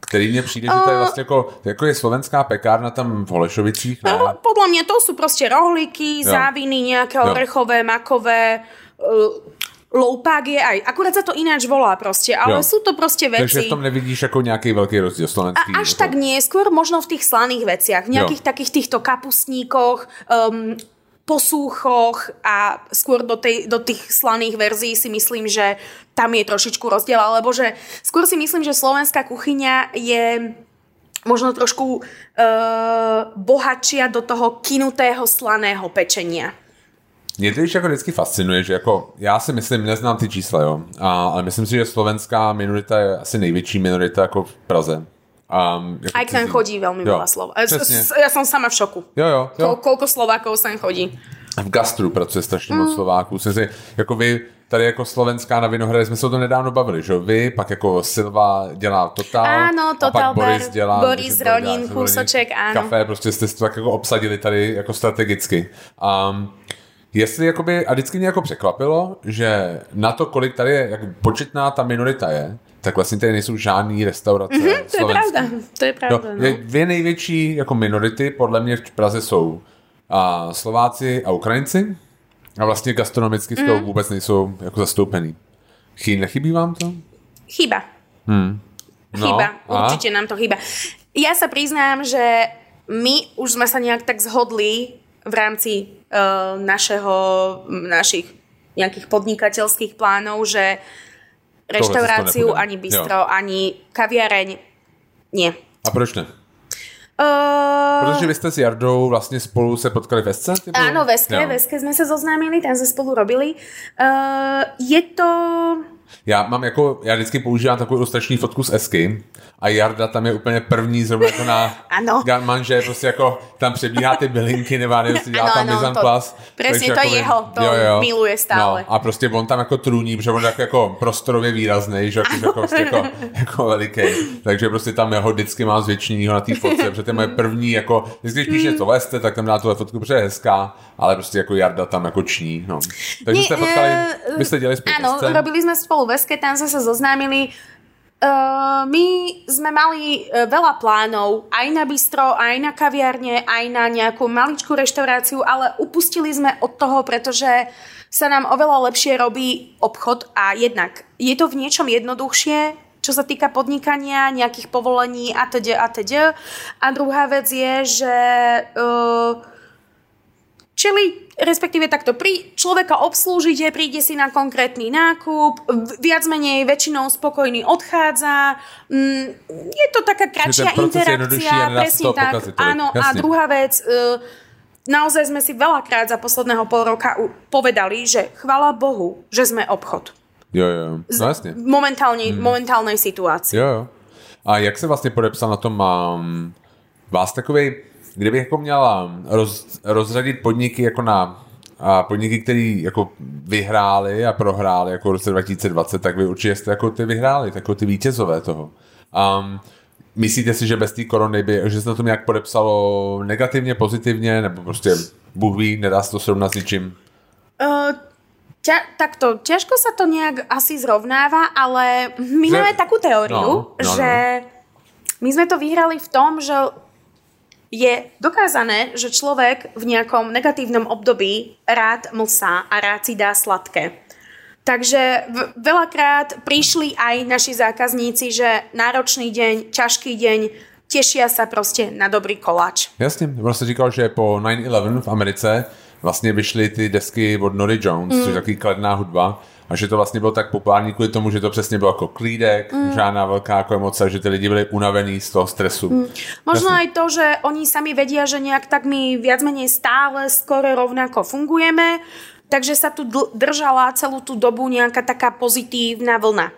který mně přijde, že to je vlastně jako, jako je slovenská pekárna tam v Holešovicích. Ne? No, podle mě to jsou prostě rohlíky, záviny, nějaké orechové, makové, loupák je aj, akurát sa to ináč volá proste, ale jo. sú to proste veci. Takže v tom nevidíš ako nejaký veľký rozdiel slovenský? A až tak nie, skôr možno v tých slaných veciach, v nejakých jo. takých týchto kapustníkoch, um, posúchoch a skôr do, tej, do tých slaných verzií si myslím, že tam je trošičku rozdiel, alebo že skôr si myslím, že slovenská kuchyňa je možno trošku uh, bohatšia do toho kinutého slaného pečenia. Mě to jako vždycky fascinuje, že jako, já si myslím, neznám ty čísla, jo, a, ale myslím si, že slovenská minorita je asi největší minorita jako v Praze. Um, jako Aj k nám chodí veľmi veľa slov. Ja som sama v šoku. Jo, jo, jo. Ko, koľko Slovákov sem chodí. V gastru pracuje strašně mm. moc Slováků. Jsem si, jako vy, tady jako slovenská na Vinohradě jsme se o tom nedávno bavili, že vy, pak jako Silva dělá Total, ano, Total a pak Bar, Boris dělá Boris Ronin, Kůsoček, ano. Kafe, prostě jste to tak jako obsadili tady jako strategicky. Um, Jestli jakoby, a vždycky mě jako překvapilo, že na to, kolik tady je, jak početná ta minorita je, tak vlastně tady nejsou žádný restaurace mm-hmm, to je pravda, to je pravda. No, no. Dvě největší jako minority podle mě v Praze jsou a Slováci a Ukrajinci a vlastně gastronomicky mm. toho vůbec nejsou jako zastoupený. Chy, nechybí vám to? Chyba. Hmm. No, chyba, a? určite nám to chyba. Ja sa priznám, že my už sme sa nejak tak zhodli v rámci našeho, našich nejakých podnikateľských plánov, že reštauráciu, ani bistro, jo. ani kaviareň, nie. A proč ne? Uh, Protože vy jste s Jardou vlastně spolu se potkali v Esce? Áno, v Eske, v Eske sme sa zoznámili, tam sme spolu robili. Uh, je to Já mám jako, já vždycky používám takovou ilustrační fotku z Esky a Jarda tam je úplně první zrovna jako na ano. Gunman, že prostě jako tam přebíhá ty bylinky, nevím, jestli dělá tam Mizan Plus. Presně to je jeho, to jo, jo. miluje stále. No, a prostě on tam jako trůní, protože on je jako, jako prostorově výrazný, že jako, jako, prostě jako, jako veliký. Takže prostě tam jeho vždycky má zvětšenýho na té fotce, protože to je moje první, jako, když píše to veste, tak tam dá tuhle fotku, protože je hezká, ale prostě jako Jarda tam jako ční. No. Takže jste potkali, vy jste dělali spolu Áno, robili sme spolu veske, tam sme sa zoznámili. Uh, my sme mali uh, veľa plánov, aj na bistro, aj na kaviarne, aj na nejakú maličkú reštauráciu, ale upustili sme od toho, pretože sa nám oveľa lepšie robí obchod a jednak je to v niečom jednoduchšie, čo sa týka podnikania, nejakých povolení a teď a teď. A druhá vec je, že uh, Čili respektíve takto, pri človeka obslúžite, príde si na konkrétny nákup, viac menej väčšinou spokojný odchádza, mm, je to taká kratšia interakcia, presne tak, áno, jasne. a druhá vec, e, naozaj sme si veľakrát za posledného pol roka povedali, že chvala Bohu, že sme obchod. Jo, jo, no jasne. Momentálnej, hmm. momentálnej situácii. Jo, jo. A jak se vlastně podepsal na tom um, vás takovej kdybych jako měla roz, rozřadit podniky jako na a podniky, které jako vyhrály a prohrály jako v roce 2020, tak vy určitě jste jako ty vyhráli, jako ty vítězové toho. Um, myslíte si, že bez té korony by, že se to nějak podepsalo negativně, pozitivně, nebo prostě Bůh ví, nedá se to srovnat s ničím? Uh, ťa, takto, ťažko sa to nejak asi zrovnáva, ale my že, máme takú teóriu, no, no, že no. my sme to vyhrali v tom, že je dokázané, že človek v nejakom negatívnom období rád mlsá a rád si dá sladké. Takže veľakrát prišli aj naši zákazníci, že náročný deň, ťažký deň, tešia sa proste na dobrý koláč. Jasně, vlastně říkal, že po 9-11 v Americe vlastně vyšly ty desky od Nori Jones, mm. což je takový kladná hudba a že to vlastně bylo tak populární kvůli tomu, že to přesně bylo jako klídek, mm. žádná velká jako emoce, že ty lidi byli unavení z toho stresu. Mm. Možno Jasne. aj to, že oni sami vedia, že nejak tak my viac menej stále skoro rovnako fungujeme, takže sa tu držala celú tú dobu nejaká taká pozitívna vlna.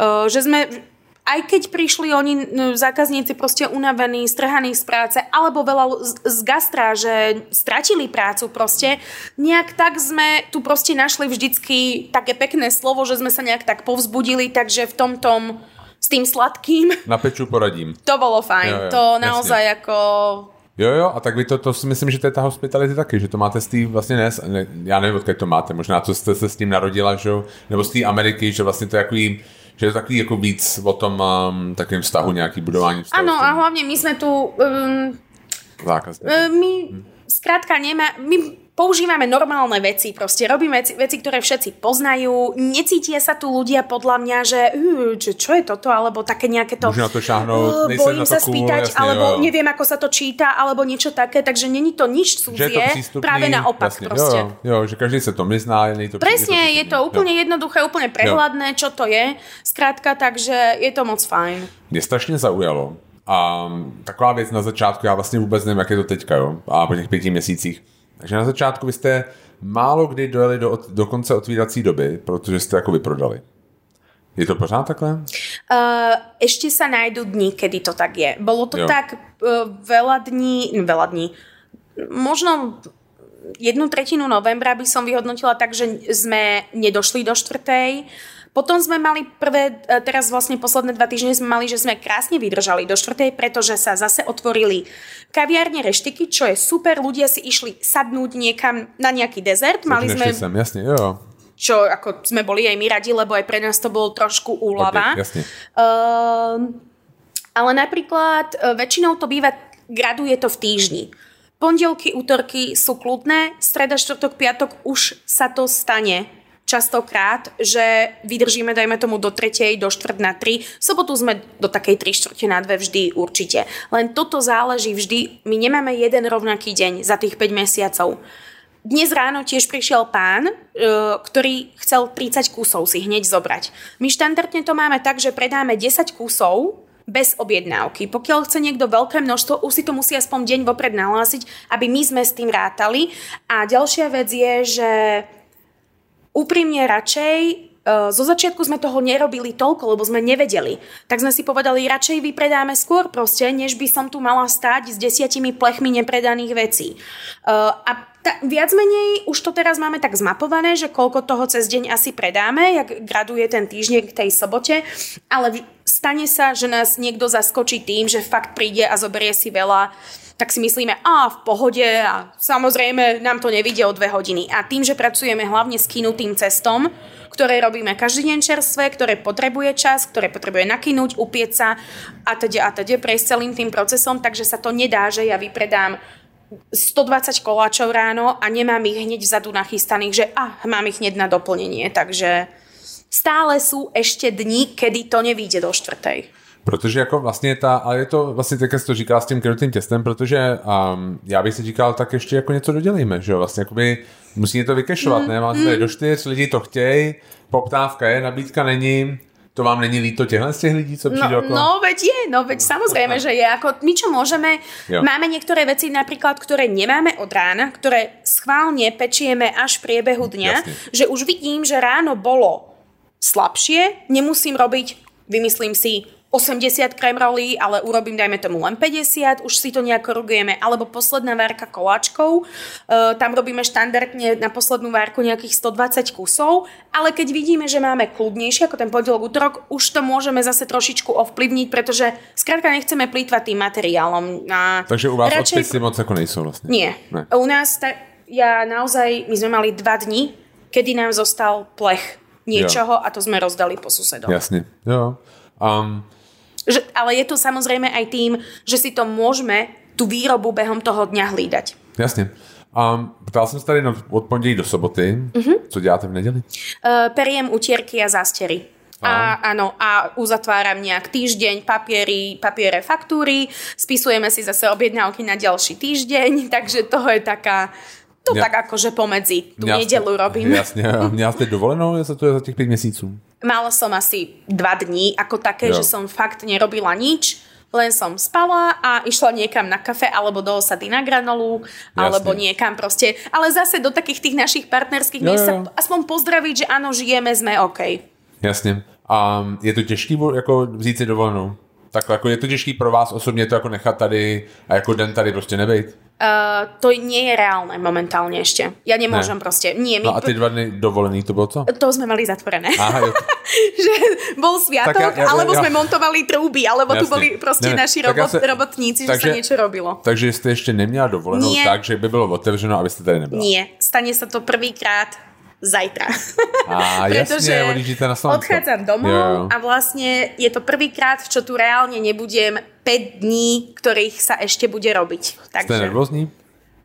Uh, že sme aj keď prišli oni zákazníci proste unavení, strhaní z práce, alebo veľa z, z gastra, že stratili prácu proste, nejak tak sme tu proste našli vždycky také pekné slovo, že sme sa nejak tak povzbudili, takže v tom tom s tým sladkým. Na peču poradím. To bolo fajn, jo, jo, to naozaj jasne. ako... Jo, jo, a tak vy to, to si myslím, že to je ta hospitality taky, že to máte z té vlastně ne, ne, já nevím, odkud to máte, možná to jste se s tím narodila, že nebo z té Ameriky, že vlastně to je takový že je takový jako víc o tom um, takým vztahu, nějaký budování vztahu. Áno, a hlavne my sme tu... Um, Zákazníci. Um, my, skrátka, nemá, my používame normálne veci, proste robíme veci, veci, ktoré všetci poznajú, necítia sa tu ľudia podľa mňa, že uh, čo, čo je toto, alebo také nejaké to... Na to šáhnout, uh, bojím sa cool, spýtať, jasne, alebo jo, neviem, ako sa to číta, alebo niečo také, takže není to nič cudzie, práve naopak jasne, proste. Jo, jo, že každý sa to nezná. Je to, Presne, je to, je to úplne jo. jednoduché, úplne prehľadné, čo to je, skrátka, takže je to moc fajn. Mě strašně zaujalo, a taková věc na začátku, já vlastně vůbec nevím, jak je to teďka, jo, a po těch pěti měsících takže na začátku vy jste málo kdy dojeli do, do konce otvírací doby, protože jste jako vyprodali. Je to pořád takhle? Uh, ešte sa nájdú dní, kedy to tak je. Bolo to jo. tak uh, veľa dní, veľa dní, možno jednu tretinu novembra by som vyhodnotila tak, že sme nedošli do štvrtej. Potom sme mali prvé, e, teraz vlastne posledné dva týždne sme mali, že sme krásne vydržali do štvrtej, pretože sa zase otvorili kaviárne, reštiky, čo je super. Ľudia si išli sadnúť niekam na nejaký dezert. Mali sme... Sem, jasne, jo. Čo ako sme boli aj my radi, lebo aj pre nás to bol trošku úlava. jasne. Uh, ale napríklad uh, väčšinou to býva, graduje to v týždni. Pondelky, útorky sú kľudné, streda, štvrtok, piatok už sa to stane častokrát, že vydržíme, dajme tomu, do tretej, do štvrt na tri. V sobotu sme do takej tri štvrte na dve vždy určite. Len toto záleží vždy. My nemáme jeden rovnaký deň za tých 5 mesiacov. Dnes ráno tiež prišiel pán, e, ktorý chcel 30 kusov si hneď zobrať. My štandardne to máme tak, že predáme 10 kusov bez objednávky. Pokiaľ chce niekto veľké množstvo, už si to musí aspoň deň vopred nahlásiť, aby my sme s tým rátali. A ďalšia vec je, že úprimne radšej zo začiatku sme toho nerobili toľko, lebo sme nevedeli. Tak sme si povedali, radšej vypredáme skôr proste, než by som tu mala stať s desiatimi plechmi nepredaných vecí. A ta, viac menej už to teraz máme tak zmapované, že koľko toho cez deň asi predáme, jak graduje ten týždeň k tej sobote, ale stane sa, že nás niekto zaskočí tým, že fakt príde a zoberie si veľa tak si myslíme, a v pohode a samozrejme nám to nevidie o dve hodiny. A tým, že pracujeme hlavne s kynutým cestom, ktoré robíme každý deň čerstvé, ktoré potrebuje čas, ktoré potrebuje nakynúť, upieť sa a teda a teda prejsť celým tým procesom, takže sa to nedá, že ja vypredám 120 koláčov ráno a nemám ich hneď vzadu nachystaných, že ah, mám ich hneď na doplnenie. Takže stále sú ešte dni, kedy to nevíde do štvrtej. Protože jako vlastně ta, ale je to vlastně tak, jak to říkala s tím krutým těstem, protože um, já bych si říkal, tak ještě jako něco dodělíme, že jo, vlastně jakoby musíme to vykešovat, mm, ne, máte mm. tady do čtyř, lidi to chtějí, poptávka je, nabídka není, to vám není líto těchto z těch lidí, co přijde no, okolo? No, veď je, no veď samozrejme, že je. Ako my čo môžeme, jo. máme niektoré veci napríklad, ktoré nemáme od rána, ktoré schválne pečieme až v priebehu dňa, Jasne. že už vidím, že ráno bolo slabšie, nemusím robiť, vymyslím si, 80 krém rolí, ale urobím, dajme tomu, len 50, už si to nejako rugujeme. Alebo posledná várka koláčkov, e, tam robíme štandardne na poslednú várku nejakých 120 kusov, ale keď vidíme, že máme kľudnejšie ako ten pondelok, útorok, už to môžeme zase trošičku ovplyvniť, pretože skrátka nechceme plýtvať tým materiálom. A Takže u vás radšej... odpisy moc ako nejsou vlastne? Nie. Ne. U nás, ta, ja naozaj, my sme mali dva dni, kedy nám zostal plech niečoho jo. a to sme rozdali po susedom. Jasne. Jo. Um, že, ale je to samozrejme aj tým, že si to môžeme tú výrobu behom toho dňa hlídať. Jasne. Um, ptal jsem se tady od pondělí do soboty. Uh-huh. Co děláte v neděli? Uh, periem utierky a zástery. A, áno, a uzatváram nejak týždeň papiery, papiere faktúry, spisujeme si zase objednávky na ďalší týždeň, takže toho je taká, to ja, tak akože pomedzi tú nedelu robím. Jasne, měla ste dovolenou za to je za tých 5 měsíců? Mala som asi dva dní ako také, jo. že som fakt nerobila nič, len som spala a išla niekam na kafe alebo do osady na granolu Jasne. alebo niekam proste. Ale zase do takých tých našich partnerských miest sa aspoň pozdraviť, že áno, žijeme, sme OK. Jasne. A je to těžký jako vzít si dovolenou? Tak jako je to těžký pro vás osobně to jako nechat tady a jako den tady prostě nebejt? Uh, to nie je reálne momentálne ešte. Ja nemôžem ne. proste. Nie, my... No a tie dva dny dovolený, to bolo co? To sme mali zatvorené. Aha, že bol sviatok, ja, ja, alebo ja, sme montovali trúby, alebo jasne. tu boli proste ne, naši robot, ja sa, robotníci, takže, že sa niečo robilo. Takže ste ešte neměla dovolenú nie. tak, že by bolo otevřeno, aby ste tady nebyla? Nie, stane sa to prvýkrát zajtra. A Pretože jasne, odjíždete na. Odchádzam domov jo, jo. a vlastne je to prvýkrát, čo tu reálne nebudem 5 dní, ktorých sa ešte bude robiť. Takže... Ste nervózní?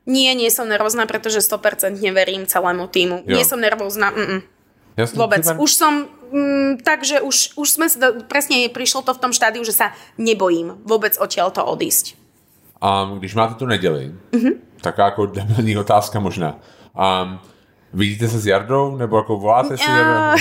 Nie, nie som nervózna, pretože 100% verím celému týmu. Jo. Nie som nervózna, mm, Jasne, Vôbec. Super. Už som mm, takže už, už sme presne prišlo to v tom štádiu, že sa nebojím vôbec odtiaľ to odísť. A když máte tu neděli, mm-hmm. taká jako debilní otázka možná. Um, Vidíte sa s Jardou? Nebo ako voláte si? Uh,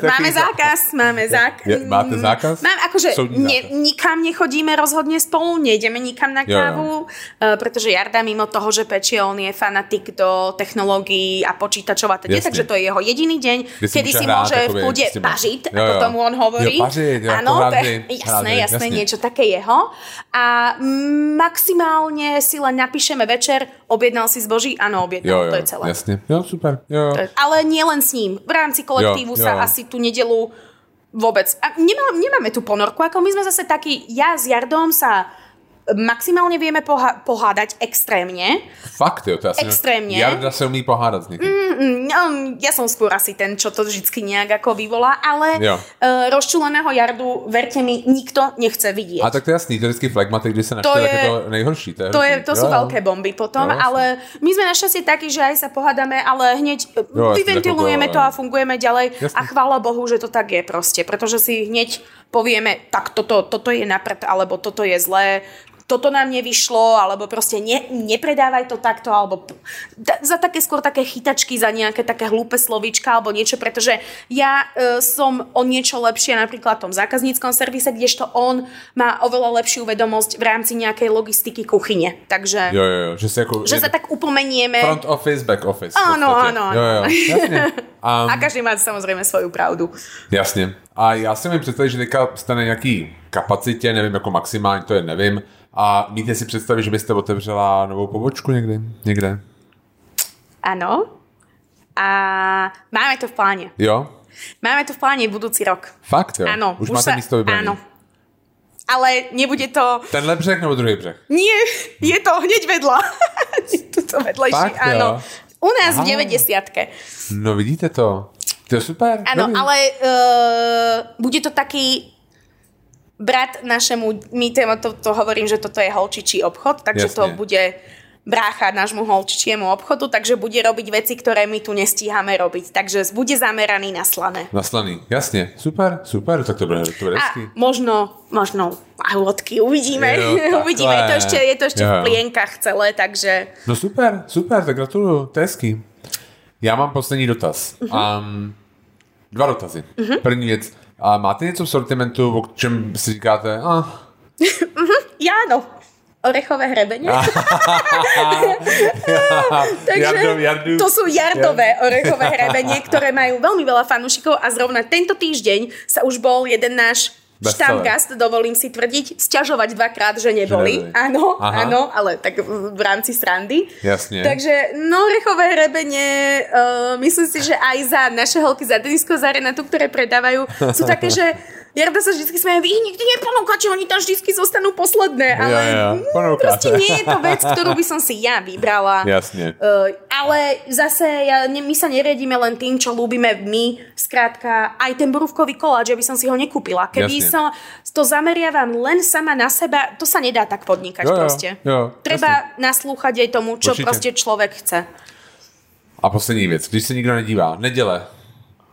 máme zákaz, máme zákaz. Je, máte zákaz? Mám, akože ne, nikam nechodíme rozhodne spolu, nejdeme nikam na kávu, jo, jo. Uh, pretože Jarda mimo toho, že pečie, on je fanatik do technológií a počítačov a teda, takže to je jeho jediný deň, Kde kedy si môže v kľude pažiť, jo, jo. tomu on hovorí. Jo, pažiť, jo, Áno, jasné, jasné, jasné, niečo také jeho. A maximálne si len napíšeme večer, objednal si zboží, áno, objednal, jo, jo, to je celé. Jasne, jo, super. Jo. Ale nie len s ním. V rámci kolektívu jo, jo. sa asi tú nedelu vôbec... A nemá, nemáme tú ponorku, ako my sme zase takí, ja s Jardom sa maximálne vieme poha- pohádať extrémne. Fakt, jo, to ja Extrémne. Jarda sa umí pohádať s niekým. Mm, no, ja som skôr asi ten, čo to vždy nejak ako vyvolá, ale uh, rozčuleného Jardu, verte mi, nikto nechce vidieť. A tak to je jasný, to je vždycky flegmatik, kde sa naštve takéto nejhorší. To, je to, je, to jo, sú jo. veľké bomby potom, jo, ale my sme našťastie takí, že aj sa pohádame, ale hneď e, jo, vyventilujeme to, to a fungujeme ďalej jasný. a chvála Bohu, že to tak je proste, pretože si hneď povieme, tak toto, toto je naprd, alebo toto je zlé, toto nám nevyšlo, alebo proste ne, nepredávaj to takto, alebo za také skôr také chytačky, za nejaké také hlúpe slovíčka alebo niečo, pretože ja e, som o niečo lepšie napríklad v tom zákazníckom servise, kdežto on má oveľa lepšiu vedomosť v rámci nejakej logistiky kuchyne. Takže, Jo, jo, jo, že si ako... že sa tak upomenieme. Front office, back office. Áno, áno. Jo, jo, jasně. Um, A každý má samozrejme svoju pravdu. Jasně. A já si mi představit, že teďka jste na nějaký kapacitě, nevím, jako maximální, to je nevím. A míte si představit, že byste otevřela novou pobočku někdy? Někde? Áno. A máme to v pláne. Jo? Máme to v pláne budúci rok. Fakt, jo? Áno. Už, máte místo vybrané. Áno. Ale nebude to... Tenhle břeh nebo druhý břeh? Nie, je to hneď vedľa. Tuto vedlejší, Fakt, jo? áno. U nás Aha. v 90 No vidíte to. To je super. Áno, ale uh, bude to taký brat našemu, my to, to, to hovorím, že toto je holčičí obchod, takže Jasne. to bude brácha nášmu holčičiemu obchodu, takže bude robiť veci, ktoré my tu nestíhame robiť. Takže bude zameraný na slané. Naslaný, jasně. Super, super, tak to bude A možno, možno lahôdky, uvidíme. Jo, uvidíme, je to ešte, je to ešte Jo, v plienkach celé, takže No super, super, tak je hezký. Já mám poslední dotaz. Mhm. Um, dva dotazy. První věc. A máte něco v sortimentu, o čem si říkáte, ah, ja áno. Orechové hrebenie. Takže Jardov, Jardu. to sú jardové orechové hrebenie, ktoré majú veľmi veľa fanúšikov a zrovna tento týždeň sa už bol jeden náš. Štamgast, dovolím si tvrdiť, sťažovať dvakrát, že neboli. neboli. Áno, Aha. áno, ale tak v rámci srandy. Jasne. Takže no, orechové hrebenie, uh, myslím si, že aj za naše holky za Denisko Zarenatu, ktoré predávajú, sú také, že Jarda sa vždy smeje, vy ich nikdy neponúkate, oni tam vždy zostanú posledné, ale ja, mm, ponúkate. proste nie je to vec, ktorú by som si ja vybrala. Jasne. Uh, ale zase ja, ne, my sa neriadíme len tým, čo ľúbime my. Skrátka, aj ten borúvkový koláč, ja by som si ho nekúpila. Keby Jasne. som to zameriavam len sama na seba, to sa nedá tak podnikať Jo, jo, proste. jo, Treba naslúchať aj tomu, čo Určite. proste človek chce. A poslední věc, když se nikdo nedívá, neděle,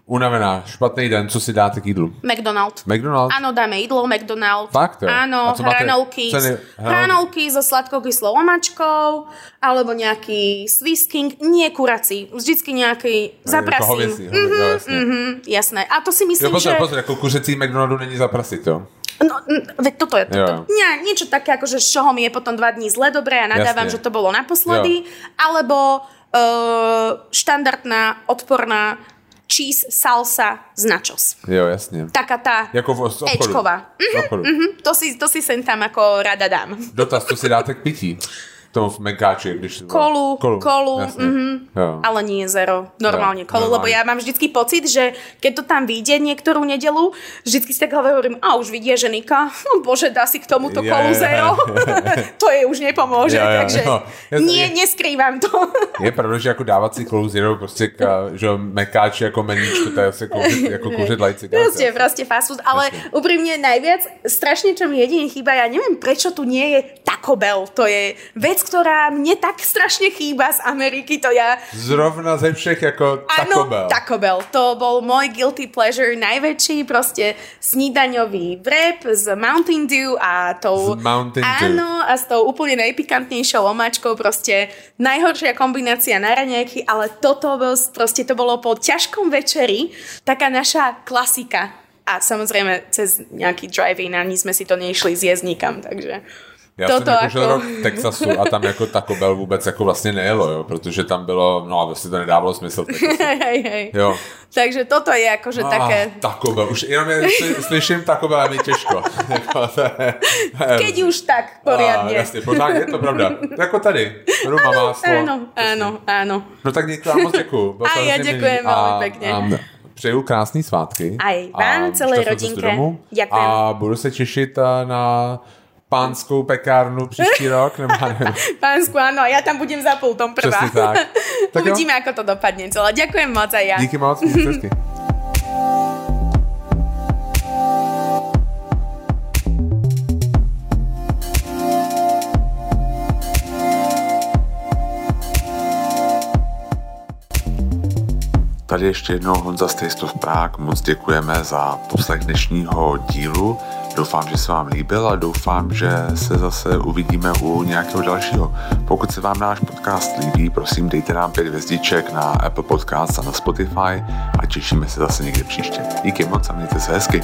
unavená, špatný den, co si dáte k jídlu? McDonald. McDonald's? Áno, dáme jedlo, McDonald. Fakt, jo? Áno, hranolky, Ceny- hranolky so sladkokyslou omačkou, alebo nejaký Swiss King, nie kurací, vždycky nejaký zaprasím. Hovězí, hovězí, jo, jasně. Mm, jasné. A to si Jo, myslím, pozor, že... pozor, jako kuřecí McDonaldu není zaprasit, jo? No, veď toto je toto. Jo. Nie, niečo také, ako že z čoho mi je potom dva dní zle dobre a nadávam, Jasne. že to bolo naposledy. Alebo uh, štandardná, odporná cheese salsa z nachos. Jo, jasně. Taká tá Jako v z. Ečková. Obchodu. Mhm, to, si, to si sem tam ako rada dám. Dotaz, co si dáte k pití? Tomu v menkáči, když... Kolu, kolu, kolu mhm, Jo. ale nie zero. Normálne Jo, kolu, normálne. lebo ja mám vždycky pocit, že keď to tam vyjde niektorú nedelu, vždycky si tak hovorím, a už vidie, že Nika, no bože, dá si k tomuto Ja, kolu ja. zero. to jej už nepomôže, Ja, ja, takže no. Ja- nie, je- neskrývam to. Je pravda, že jako dávat si kolu zero prostě ka, že mekáči jako meníčko, to je asi kouřit, jako kouřit lajci. Proste, proste fast food, ale Jasne. úprimne najviac, strašne čo mi jedine chýba, ja neviem prečo tu nie je Taco Bell, to je vec, ktorá mne tak strašne chýba z Ameriky, to ja Zrovna ze všech jako Taco Áno, Bell. Taco Bell. To bol môj guilty pleasure najväčší, proste snídaňový vrep z Mountain Dew a tou... Z Mountain Dew. Áno, a s tou úplne najpikantnejšou omáčkou, proste najhoršia kombinácia na raňajky, ale toto bol, proste to bolo po ťažkom večeri, taká naša klasika. A samozrejme, cez nejaký drive-in ani sme si to nešli zjesť nikam, takže... Já toto jsem jako žil ako- rok v Texasu a tam jako Taco Bell vůbec jako vlastně nejelo, jo, protože tam bylo, no a vlastně to nedávalo smysl. hej, hej. Jo. Takže toto je akože také... Ah, Taco Bell, už jenom je, sly, slyším Taco Bell a mi těžko. Jako, Keď už tak, poriadne. A, jasně, pořádně, je to pravda. Jako tady, Ruma máslo. Áno, áno, áno. No tak děkuji vám moc děkuju. A hrozně děkujem milý. velmi A- Přeju krásný svátky. Aj vám, A celé rodinke. Děkujem. A budu se těšit eh, na pánskou pekárnu příští rok. Nebo nevím. Pánsku, áno, ja tam budem za pultom prvá. Přesně tak. Tak jo. Uvidíme, ako to dopadne celé. Ďakujem moc aj ja. Díky moc. Tady ještě jednou Honza z Taste of Prague, moc děkujeme za poslech dnešního dílu. Doufám, že se vám líbil a doufám, že se zase uvidíme u nějakého dalšího. Pokud se vám náš podcast líbí, prosím dejte nám pět hvězdiček na Apple Podcast a na Spotify a těšíme se zase někde příště. Díky moc a mějte se hezky.